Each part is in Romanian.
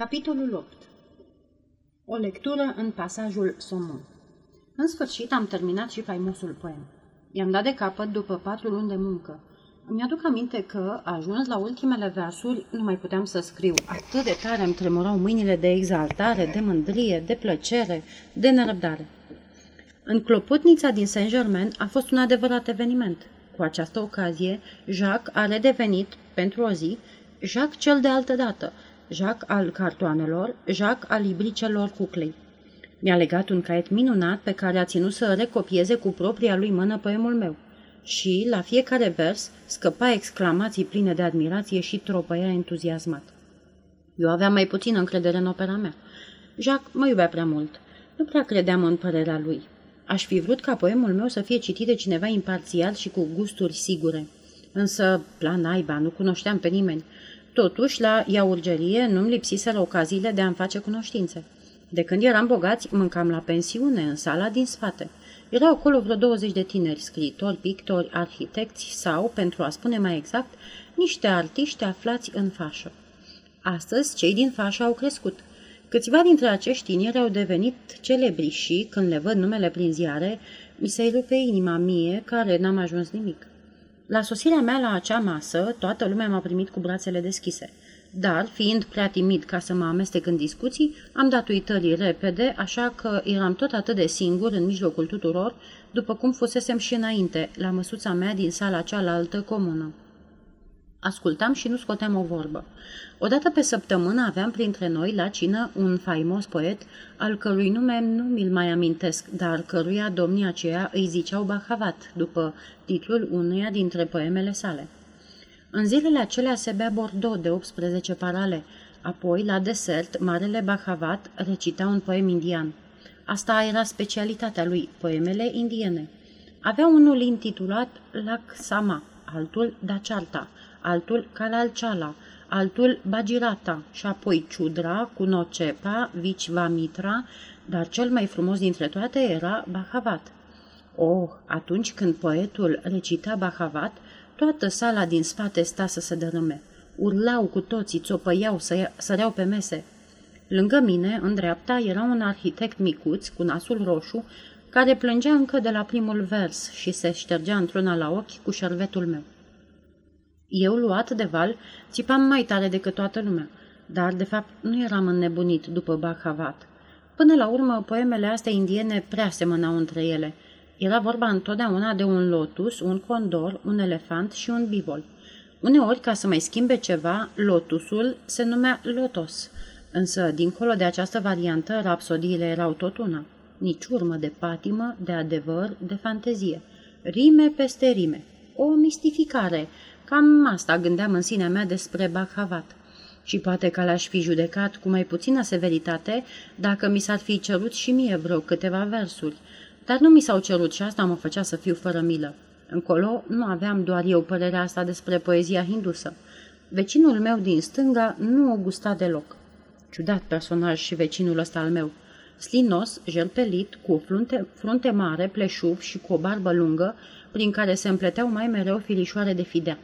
Capitolul 8 O lectură în pasajul Somon În sfârșit am terminat și faimosul poem. I-am dat de capăt după patru luni de muncă. Îmi aduc aminte că, ajuns la ultimele versuri, nu mai puteam să scriu. Atât de tare îmi tremurau mâinile de exaltare, de mândrie, de plăcere, de nerăbdare. În clopotnița din Saint-Germain a fost un adevărat eveniment. Cu această ocazie, Jacques a redevenit, pentru o zi, Jacques cel de altă dată, Jacques al cartoanelor, Jacques al libricelor cuclei. Mi-a legat un caiet minunat pe care a ținut să recopieze cu propria lui mână poemul meu. Și, la fiecare vers, scăpa exclamații pline de admirație și tropăia entuziasmat. Eu aveam mai puțin încredere în opera mea. Jacques mă iubea prea mult. Nu prea credeam în părerea lui. Aș fi vrut ca poemul meu să fie citit de cineva imparțial și cu gusturi sigure. Însă, la naiba, nu cunoșteam pe nimeni. Totuși, la iaurgerie nu-mi lipsiseră ocaziile de a-mi face cunoștințe. De când eram bogați, mâncam la pensiune, în sala din spate. Erau acolo vreo 20 de tineri, scriitori, pictori, arhitecți sau, pentru a spune mai exact, niște artiști aflați în fașă. Astăzi, cei din fașă au crescut. Câțiva dintre acești tineri au devenit celebri și, când le văd numele prin ziare, mi se rupe inima mie, care n-am ajuns nimic. La sosirea mea la acea masă, toată lumea m-a primit cu brațele deschise. Dar, fiind prea timid ca să mă amestec în discuții, am dat uitării repede, așa că eram tot atât de singur în mijlocul tuturor, după cum fusesem și înainte, la măsuța mea din sala cealaltă comună. Ascultam și nu scoteam o vorbă. Odată pe săptămână aveam printre noi la cină un faimos poet, al cărui nume nu mi-l mai amintesc, dar căruia domnii aceea îi ziceau Bahavat, după titlul uneia dintre poemele sale. În zilele acelea se bea Bordeaux de 18 parale, apoi, la desert, Marele Bahavat recita un poem indian. Asta era specialitatea lui, poemele indiene. Avea unul intitulat Lac Sama, altul Dacharta, altul Calalchala, altul Bagirata și apoi Ciudra cu Nocepa, Vicvamitra, dar cel mai frumos dintre toate era Bahavat. Oh, atunci când poetul recita Bahavat, toată sala din spate sta să se dărâme. Urlau cu toții, țopăiau, săreau pe mese. Lângă mine, în dreapta, era un arhitect micuț cu nasul roșu, care plângea încă de la primul vers și se ștergea într-una la ochi cu șervetul meu. Eu, luat de val, țipam mai tare decât toată lumea, dar, de fapt, nu eram înnebunit după Bhavat. Până la urmă, poemele astea indiene prea semănau între ele. Era vorba întotdeauna de un lotus, un condor, un elefant și un bivol. Uneori, ca să mai schimbe ceva, lotusul se numea lotos, însă, dincolo de această variantă, rapsodiile erau tot una. Nici urmă de patimă, de adevăr, de fantezie. Rime peste rime. O mistificare, Cam asta gândeam în sinea mea despre Bhavat. Și poate că l-aș fi judecat cu mai puțină severitate dacă mi s-ar fi cerut și mie vreo câteva versuri. Dar nu mi s-au cerut și asta mă făcea să fiu fără milă. Încolo nu aveam doar eu părerea asta despre poezia hindusă. Vecinul meu din stânga nu o gusta deloc. Ciudat personaj și vecinul ăsta al meu. Slinos, jelpelit, cu o frunte, frunte mare, pleșuv și cu o barbă lungă, prin care se împleteau mai mereu filișoare de fidea.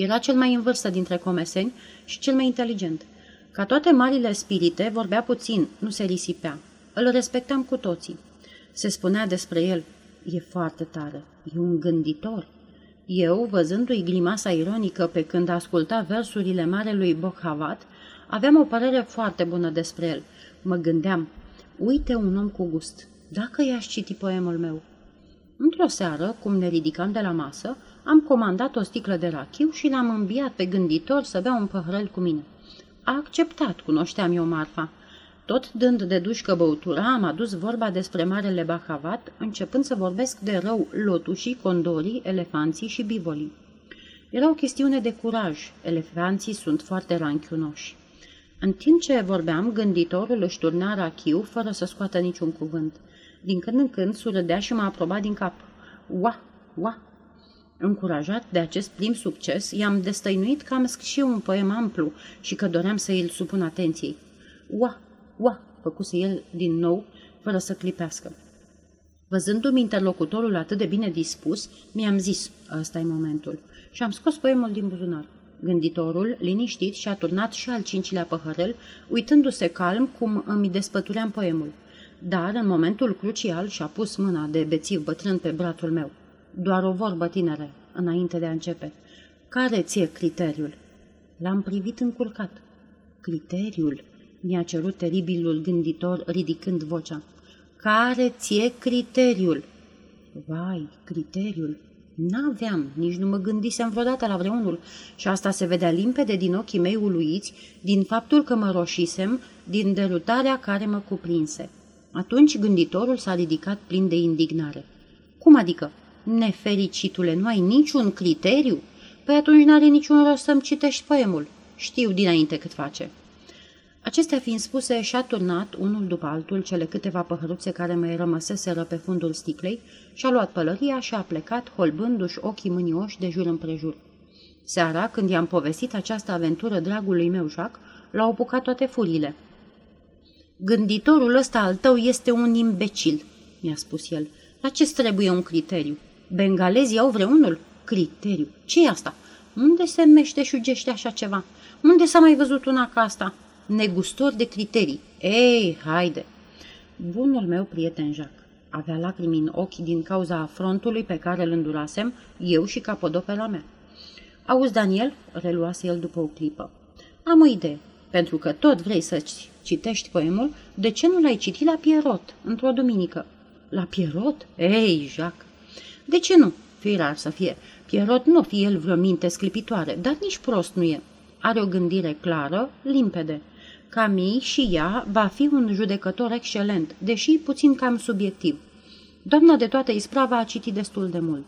Era cel mai în vârstă dintre comeseni și cel mai inteligent. Ca toate marile spirite, vorbea puțin, nu se risipea. Îl respectam cu toții. Se spunea despre el, e foarte tare, e un gânditor. Eu, văzându-i glimasa ironică pe când asculta versurile marelui Bokhavat, aveam o părere foarte bună despre el. Mă gândeam, uite un om cu gust, dacă i-aș citi poemul meu. Într-o seară, cum ne ridicam de la masă, am comandat o sticlă de rachiu și l-am înviat pe gânditor să bea un păhărel cu mine. A acceptat, cunoșteam eu marfa. Tot dând de dușcă băutura, am adus vorba despre marele Bahavat, începând să vorbesc de rău lotușii, condorii, elefanții și bivolii. Era o chestiune de curaj. Elefanții sunt foarte ranchiunoși. În timp ce vorbeam, gânditorul își turna rachiu fără să scoată niciun cuvânt. Din când în când surâdea și m-a aprobat din cap. Ua, ua, Încurajat de acest prim succes, i-am destăinuit că am scris și un poem amplu și că doream să îl supun atenției. Ua, ua, făcuse el din nou, fără să clipească. Văzându-mi interlocutorul atât de bine dispus, mi-am zis, ăsta e momentul, și am scos poemul din buzunar. Gânditorul, liniștit, și-a turnat și al cincilea păhărel, uitându-se calm cum îmi despătuream poemul. Dar, în momentul crucial, și-a pus mâna de bețiv bătrân pe brațul meu. Doar o vorbă, tinere, înainte de a începe. Care ție criteriul? L-am privit încurcat. Criteriul? Mi-a cerut teribilul gânditor ridicând vocea. Care ție criteriul? Vai, criteriul! N-aveam, nici nu mă gândisem vreodată la vreunul și asta se vedea limpede din ochii mei uluiți, din faptul că mă roșisem, din derutarea care mă cuprinse. Atunci gânditorul s-a ridicat plin de indignare. Cum adică? Nefericitule, nu ai niciun criteriu? Păi atunci n-are niciun rost să-mi citești poemul. Știu dinainte cât face. Acestea fiind spuse, și-a turnat unul după altul cele câteva păhăruțe care mai rămăseseră pe fundul sticlei și-a luat pălăria și a plecat, holbându-și ochii mânioși de jur împrejur. Seara, când i-am povestit această aventură dragului meu Jacques, l-au apucat toate furile. Gânditorul ăsta al tău este un imbecil, mi-a spus el. La ce trebuie un criteriu? Bengalezii au vreunul? Criteriu. ce e asta? Unde se meșteșugește așa ceva? Unde s-a mai văzut una ca asta? negustor de criterii. Ei, haide! Bunul meu prieten Jacques avea lacrimi în ochi din cauza afrontului pe care îl îndurasem eu și capodopera mea. Auzi, Daniel, reluase el după o clipă. Am o idee. Pentru că tot vrei să-ți citești poemul, de ce nu l-ai citit la Pierrot, într-o duminică? La Pierrot? Ei, Jacques! De ce nu? Firar să fie. Pierrot nu fi el vreo minte sclipitoare, dar nici prost nu e. Are o gândire clară, limpede. Camille și ea va fi un judecător excelent, deși puțin cam subiectiv. Doamna de toată isprava a citit destul de mult.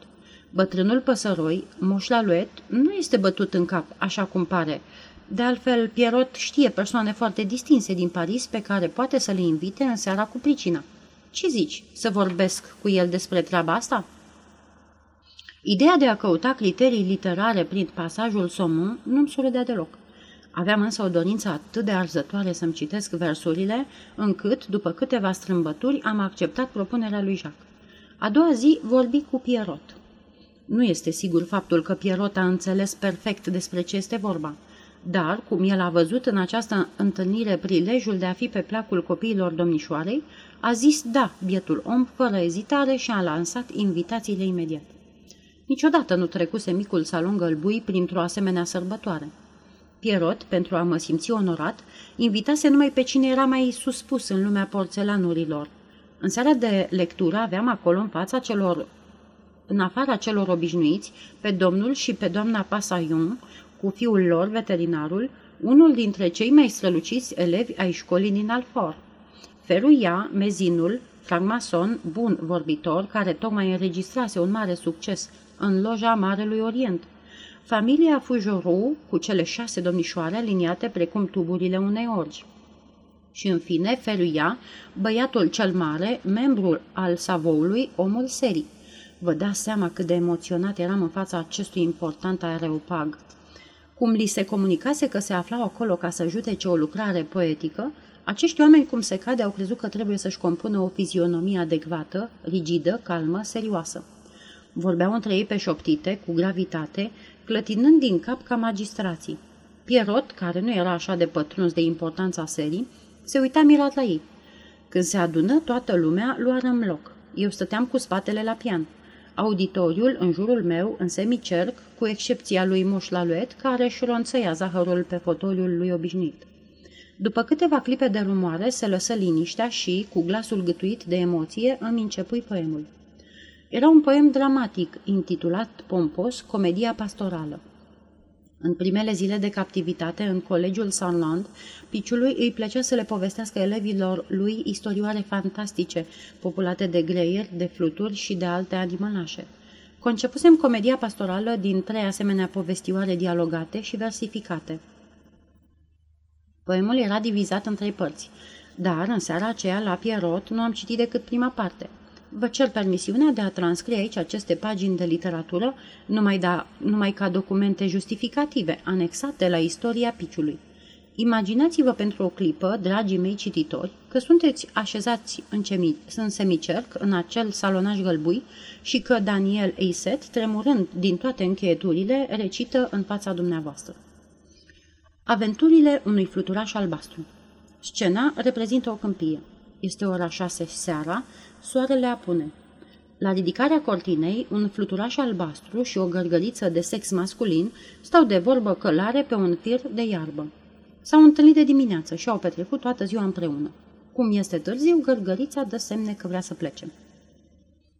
Bătrânul păsăroi, Moș Laluet, nu este bătut în cap, așa cum pare. De altfel, Pierrot știe persoane foarte distinse din Paris pe care poate să le invite în seara cu pricina. Ce zici, să vorbesc cu el despre treaba asta?" Ideea de a căuta criterii literare prin pasajul Somon nu-mi surâdea deloc. Aveam însă o dorință atât de arzătoare să-mi citesc versurile, încât, după câteva strâmbături, am acceptat propunerea lui Jacques. A doua zi vorbi cu Pierrot. Nu este sigur faptul că Pierrot a înțeles perfect despre ce este vorba, dar, cum el a văzut în această întâlnire prilejul de a fi pe placul copiilor domnișoarei, a zis da, bietul om, fără ezitare și a lansat invitațiile imediat. Niciodată nu trecuse micul salon gălbui printr-o asemenea sărbătoare. Pierrot, pentru a mă simți onorat, invitase numai pe cine era mai suspus în lumea porțelanurilor. În seara de lectură aveam acolo în fața celor, în afara celor obișnuiți, pe domnul și pe doamna Pasaion, cu fiul lor, veterinarul, unul dintre cei mai străluciți elevi ai școlii din Alfor. Feruia, mezinul, francmason, bun vorbitor, care tocmai înregistrase un mare succes în loja Marelui Orient – familia Fujoru cu cele șase domnișoare aliniate precum tuburile unei orgi. Și în fine, Feruia, băiatul cel mare, membrul al Savoului, omul serii. Vă dați seama cât de emoționat eram în fața acestui important aereopag. Cum li se comunicase că se aflau acolo ca să judece o lucrare poetică, acești oameni, cum se cade, au crezut că trebuie să-și compună o fizionomie adecvată, rigidă, calmă, serioasă. Vorbeau între ei pe șoptite, cu gravitate, clătinând din cap ca magistrații. Pierrot, care nu era așa de pătruns de importanța serii, se uita mirat la ei. Când se adună toată lumea, luarăm loc. Eu stăteam cu spatele la pian. Auditoriul, în jurul meu, în semicerc, cu excepția lui Moș Laluet, care își ronțăia zahărul pe fotoliul lui obișnuit. După câteva clipe de rumoare, se lăsă liniștea și, cu glasul gâtuit de emoție, îmi începui poemul. Era un poem dramatic, intitulat pompos Comedia pastorală. În primele zile de captivitate, în colegiul Sunland, piciului îi plăcea să le povestească elevilor lui istorioare fantastice, populate de greieri, de fluturi și de alte animălașe. Concepusem comedia pastorală din trei asemenea povestioare dialogate și versificate. Poemul era divizat în trei părți, dar în seara aceea, la Pierrot, nu am citit decât prima parte – Vă cer permisiunea de a transcrie aici aceste pagini de literatură numai, da, numai ca documente justificative, anexate la istoria piciului. Imaginați-vă pentru o clipă, dragii mei cititori, că sunteți așezați în, cemi, în semicerc, în acel salonaj gălbui, și că Daniel Eiset, tremurând din toate încheieturile, recită în fața dumneavoastră. Aventurile unui fluturaș albastru Scena reprezintă o câmpie. Este ora șase seara, soarele apune. La ridicarea cortinei, un fluturaș albastru și o gărgăriță de sex masculin stau de vorbă călare pe un fir de iarbă. S-au întâlnit de dimineață și au petrecut toată ziua împreună. Cum este târziu, gărgărița dă semne că vrea să plece.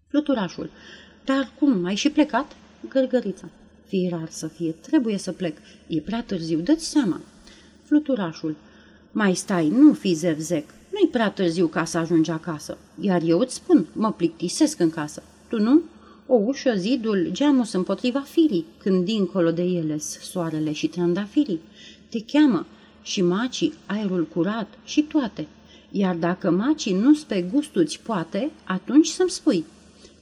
Fluturașul. Dar cum, ai și plecat? Gărgărița. Fie rar să fie, trebuie să plec. E prea târziu, dă-ți seama. Fluturașul. Mai stai, nu fi zevzec. Nu-i prea târziu ca să ajungi acasă. Iar eu îți spun, mă plictisesc în casă. Tu nu? O ușă, zidul, geamul sunt împotriva firii, când dincolo de ele soarele și trăndafirii. Te cheamă și macii, aerul curat și toate. Iar dacă macii nu-ți pe gustul-ți poate, atunci să-mi spui.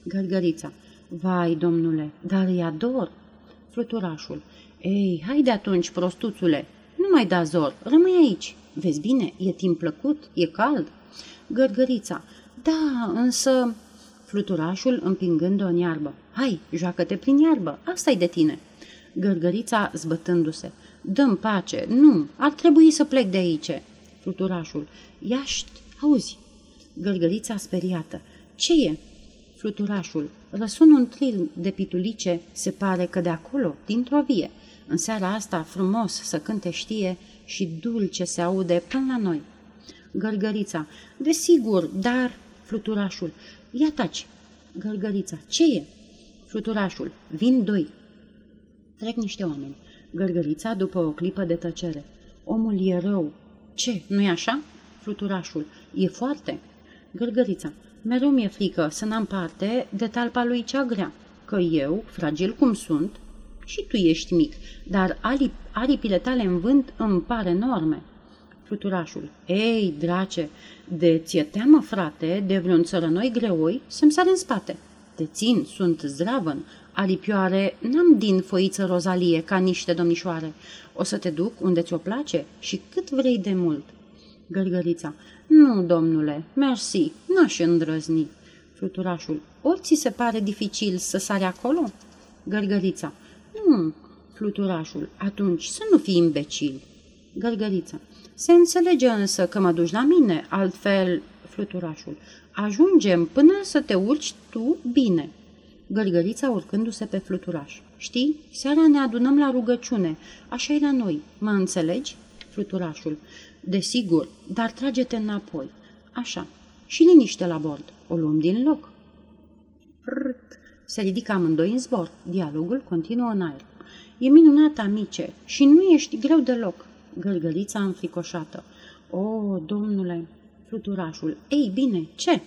Gărgărița. Vai, domnule, dar îi ador. Fluturașul. Ei, haide atunci, prostuțule, nu mai da zor, rămâi aici. Vezi bine, e timp plăcut, e cald. Gărgărița. Da, însă... Fluturașul împingând-o în iarbă. Hai, joacă-te prin iarbă, asta-i de tine. Gărgărița zbătându-se. Dăm pace, nu, ar trebui să plec de aici. Fluturașul. Iaști, auzi. Gărgărița speriată. Ce e? Fluturașul. Răsună un tril de pitulice, se pare că de acolo, dintr-o vie. În seara asta frumos să cânte știe și dulce se aude până la noi. Gărgărița. Desigur, dar... Fluturașul. Ia taci. Gărgărița. Ce e? Fluturașul. Vin doi. Trec niște oameni. Gărgărița după o clipă de tăcere. Omul e rău. Ce, nu-i așa? Fluturașul. E foarte. Gărgărița. Mereu mi-e frică să n-am parte de talpa lui cea grea, că eu, fragil cum sunt, și tu ești mic, dar arip, aripile tale în vânt îmi par enorme. Fluturașul. Ei, drace, de ție teamă, frate, de vreun țărănoi greoi să-mi sare în spate. Te țin, sunt zdravăn, aripioare n-am din foiță rozalie ca niște domnișoare. O să te duc unde ți-o place și cât vrei de mult. Gărgărița. Nu, domnule, mersi, n-aș îndrăzni. Fluturașul. Ori ți se pare dificil să sari acolo? Gărgărița. Nu, fluturașul. Atunci să nu fii imbecil. Gărgărița. Se înțelege însă că mă duci la mine, altfel, fluturașul. Ajungem până să te urci tu bine. Gărgărița urcându-se pe fluturaș. Știi, seara ne adunăm la rugăciune. Așa e la noi. Mă înțelegi? Fluturașul. Desigur, dar trage-te înapoi. Așa. Și liniște la bord. O luăm din loc. Rrt. Se ridică amândoi în zbor. Dialogul continuă în aer. E minunat, amice, și nu ești greu deloc. Gărgălița înfricoșată. O, domnule, fluturașul. Ei, bine, ce?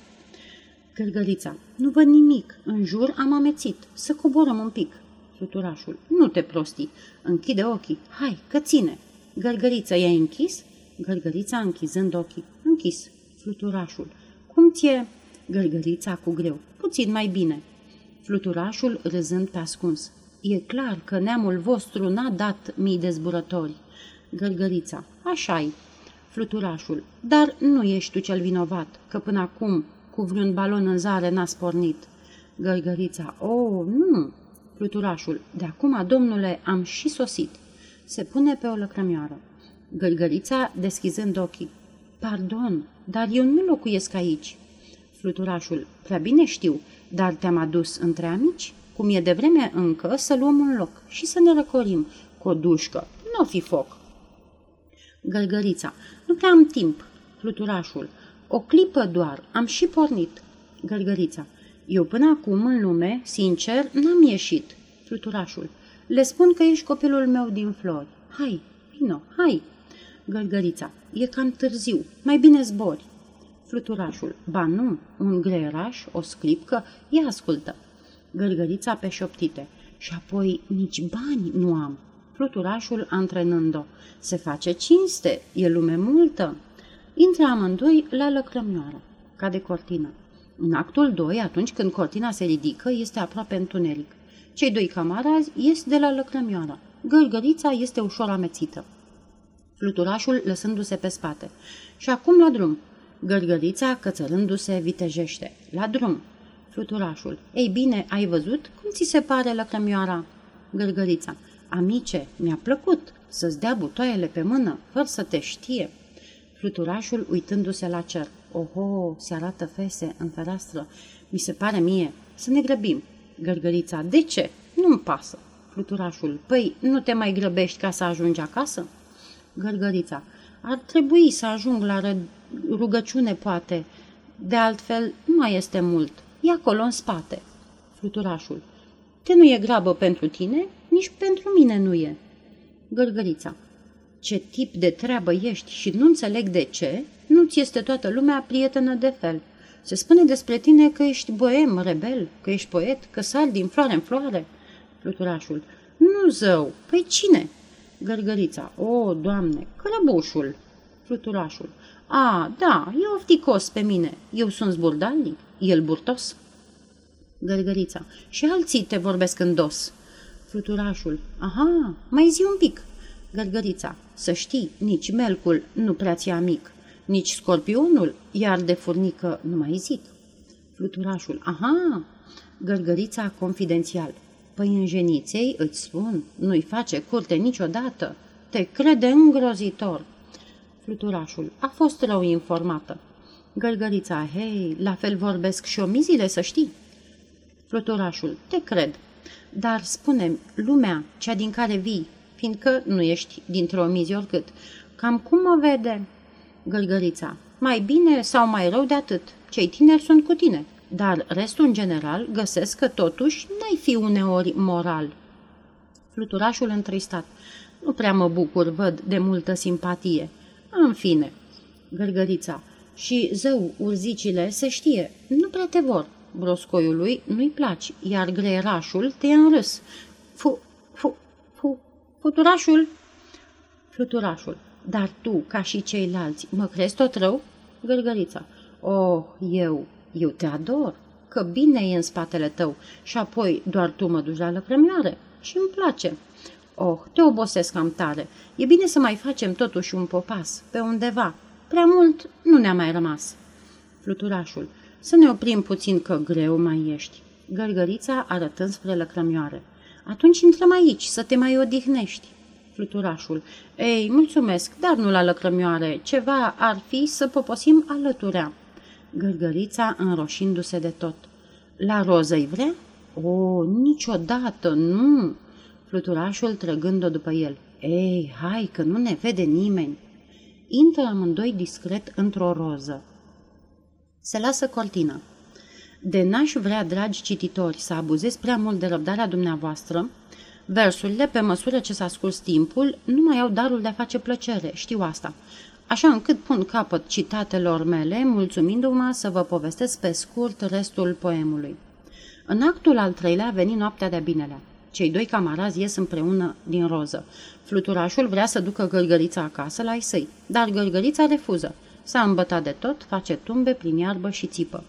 Gărgălița. Nu văd nimic. În jur am amețit. Să coborăm un pic. Fluturașul. Nu te prosti. Închide ochii. Hai, că ține. Gărgălița, i-ai închis? Gărgărița închizând ochii. Închis. Fluturașul. Cum ție? Gărgărița cu greu. Puțin mai bine. Fluturașul râzând pe ascuns. E clar că neamul vostru n-a dat mii de zburători. Gărgărița. Așa-i. Fluturașul. Dar nu ești tu cel vinovat, că până acum cu vreun balon în zare n-a spornit. Gărgărița. O, oh, nu. Fluturașul. De acum, domnule, am și sosit. Se pune pe o lăcrămioară. Gărgărița deschizând ochii. Pardon, dar eu nu locuiesc aici. Fluturașul. Prea bine știu, dar te-am adus între amici? Cum e de vreme încă să luăm un loc și să ne răcorim cu o dușcă. Nu fi foc. Gărgărița. Nu prea am timp. Fluturașul. O clipă doar. Am și pornit. Gărgărița. Eu până acum în lume, sincer, n-am ieșit. Fluturașul. Le spun că ești copilul meu din flori. Hai, vino, hai. Gărgărița. E cam târziu. Mai bine zbori. Fluturașul. Ba nu, un greieraș, o sclipcă, ia ascultă. Gărgărița pe șoptite. Și apoi nici bani nu am. Fluturașul antrenând-o. Se face cinste, e lume multă. Intră amândoi la lăcrămioară. Cade cortina. În actul 2, atunci când cortina se ridică, este aproape întuneric. Cei doi camarazi ies de la lăcrămioară. Gărgărița este ușor amețită fluturașul lăsându-se pe spate. Și acum la drum. Gărgărița cățărându-se vitejește. La drum. Fluturașul. Ei bine, ai văzut? Cum ți se pare lăcrămioara? Gărgărița. Amice, mi-a plăcut. să-ți dea butoaiele pe mână, fără să te știe. Fluturașul uitându-se la cer. Oho, se arată fese în fereastră. Mi se pare mie. Să ne grăbim. Gărgărița, de ce? Nu-mi pasă. Fluturașul, păi, nu te mai grăbești ca să ajungi acasă? Gărgărița, ar trebui să ajung la rugăciune, poate. De altfel, nu mai este mult. E acolo în spate. Fluturașul, te nu e grabă pentru tine, nici pentru mine nu e. Gărgărița, ce tip de treabă ești și nu înțeleg de ce, nu-ți este toată lumea prietenă de fel. Se spune despre tine că ești boem, rebel, că ești poet, că sari din floare în floare. Fluturașul, nu zău, păi cine? Gărgărița, o, doamne, călăbușul. Fluturașul, a, da, e ofticos pe mine, eu sunt zburdalnic, el burtos. Gărgărița, și alții te vorbesc în dos. Fluturașul, aha, mai zi un pic. Gărgărița, să știi, nici melcul nu prea ți mic, nici scorpionul, iar de furnică nu mai zic. Fluturașul, aha, gărgărița confidențial. Păi în geniței îți spun, nu-i face curte niciodată, te crede îngrozitor. Fluturașul, a fost rău informată. Gărgărița, hei, la fel vorbesc și omizile, să știi. Fluturașul, te cred, dar spune lumea, cea din care vii, fiindcă nu ești dintr-o mizi oricât. Cam cum mă vede? Gălgărița. Mai bine sau mai rău de atât. Cei tineri sunt cu tine, dar restul în general găsesc că totuși n-ai fi uneori moral. Fluturașul întristat. Nu prea mă bucur, văd, de multă simpatie. În fine. Gărgărița. Și zău, urzicile, se știe, nu prea te vor. Broscoiului nu-i placi, iar greierașul te în râs. Fu, fu, fu, Fluturașul? Fluturașul. Dar tu, ca și ceilalți, mă crezi tot rău? Gărgărița. Oh, eu, eu te ador, că bine e în spatele tău și apoi doar tu mă duci la lăcrămioare și îmi place. Oh, te obosesc cam tare. E bine să mai facem totuși un popas, pe undeva. Prea mult nu ne-a mai rămas. Fluturașul. Să ne oprim puțin că greu mai ești. Gărgărița arătând spre lăcrămioare. Atunci intrăm aici, să te mai odihnești. Fluturașul. Ei, mulțumesc, dar nu la lăcrămioare. Ceva ar fi să poposim alăturea. Gărgărița înroșindu-se de tot. La roză-i vrea? O, niciodată, nu! Fluturașul trăgând-o după el. Ei, hai, că nu ne vede nimeni. Intră amândoi discret într-o roză. Se lasă cortina. De n-aș vrea, dragi cititori, să abuzez prea mult de răbdarea dumneavoastră, versurile, pe măsură ce s-a scurs timpul, nu mai au darul de a face plăcere, știu asta. Așa încât pun capăt citatelor mele, mulțumindu-mă să vă povestesc pe scurt restul poemului. În actul al treilea a venit noaptea de binele. Cei doi camarazi ies împreună din roză. Fluturașul vrea să ducă gărgărița acasă la ei săi, dar gărgărița refuză. S-a îmbătat de tot, face tumbe prin iarbă și țipă.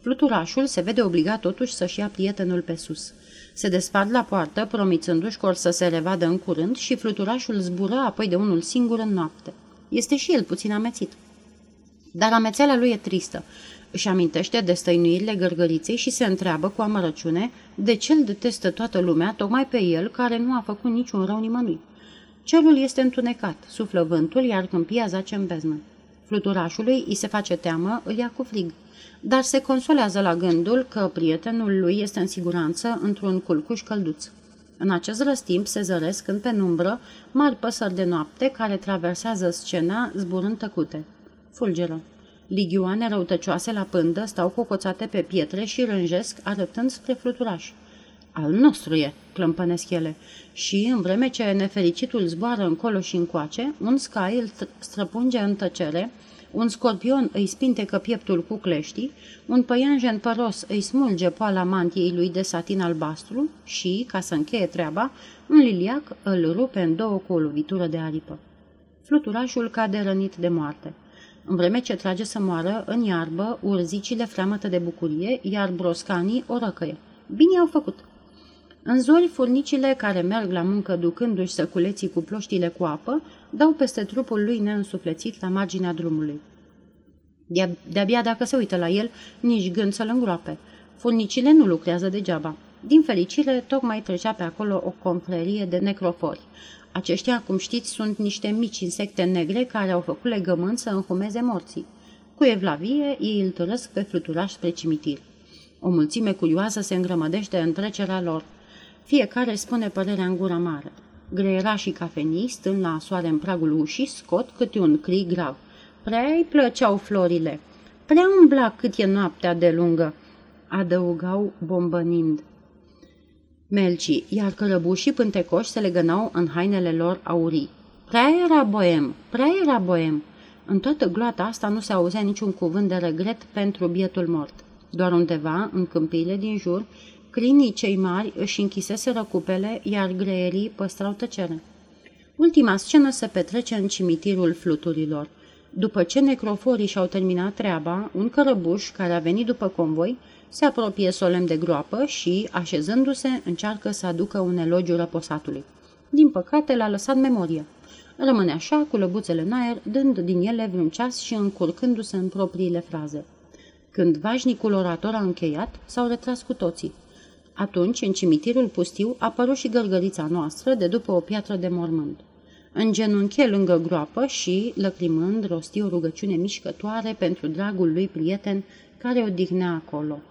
Fluturașul se vede obligat totuși să-și ia prietenul pe sus. Se despart la poartă, promițându-și că or să se revadă în curând și fluturașul zbură apoi de unul singur în noapte. Este și el puțin amețit. Dar amețeala lui e tristă. Își amintește de stăinuirile gărgăriței și se întreabă cu amărăciune de ce îl detestă toată lumea, tocmai pe el care nu a făcut niciun rău nimănui. Cerul este întunecat, suflă vântul, iar câmpia zace în beznă. Fluturașului îi se face teamă, îl ia cu frig dar se consolează la gândul că prietenul lui este în siguranță într-un culcuș călduț. În acest răstimp se zăresc în penumbră mari păsări de noapte care traversează scena zburând tăcute. Fulgeră. Ligioane răutăcioase la pândă stau cocoțate pe pietre și rânjesc arătând spre fluturaș. Al nostru e, clămpănesc ele, și în vreme ce nefericitul zboară încolo și încoace, un scai îl străpunge în tăcere, un scorpion îi spintecă pieptul cu cleștii, un păianjen păros îi smulge poala mantiei lui de satin albastru și, ca să încheie treaba, un liliac îl rupe în două cu o lovitură de aripă. Fluturașul cade rănit de moarte. În vreme ce trage să moară, în iarbă, urzicile freamătă de bucurie, iar broscanii o răcăie. Bine au făcut! În zori, furnicile care merg la muncă ducându-și săculeții cu ploștile cu apă, dau peste trupul lui neînsuflețit la marginea drumului. De-abia dacă se uită la el, nici gând să-l îngroape. Furnicile nu lucrează degeaba. Din fericire, tocmai trecea pe acolo o confrerie de necrofori. Aceștia, cum știți, sunt niște mici insecte negre care au făcut legământ să înhumeze morții. Cu evlavie, ei îl tărăsc pe fluturaș spre cimitir. O mulțime curioasă se îngrămădește în trecerea lor. Fiecare spune părerea în gura mare. Greierașii cafenii, stând la soare în pragul ușii, scot câte un cri grav. Prea îi plăceau florile. Prea umbla cât e noaptea de lungă, adăugau bombănind. Melcii, iar cărăbușii pântecoși se legănau în hainele lor aurii. Prea era boem, prea era boem. În toată gloata asta nu se auzea niciun cuvânt de regret pentru bietul mort. Doar undeva, în câmpiile din jur, crinii cei mari își închiseseră cupele, iar greierii păstrau tăcere. Ultima scenă se petrece în cimitirul fluturilor. După ce necroforii și-au terminat treaba, un cărăbuș care a venit după convoi se apropie solemn de groapă și, așezându-se, încearcă să aducă un elogiu răposatului. Din păcate, l-a lăsat memoria. Rămâne așa, cu lăbuțele în aer, dând din ele vreun ceas și încurcându-se în propriile fraze. Când vașnicul orator a încheiat, s-au retras cu toții. Atunci, în cimitirul pustiu, a apărut și gărgărița noastră de după o piatră de mormânt. În genunche lângă groapă și, lăcrimând, rosti o rugăciune mișcătoare pentru dragul lui prieten care o dignea acolo –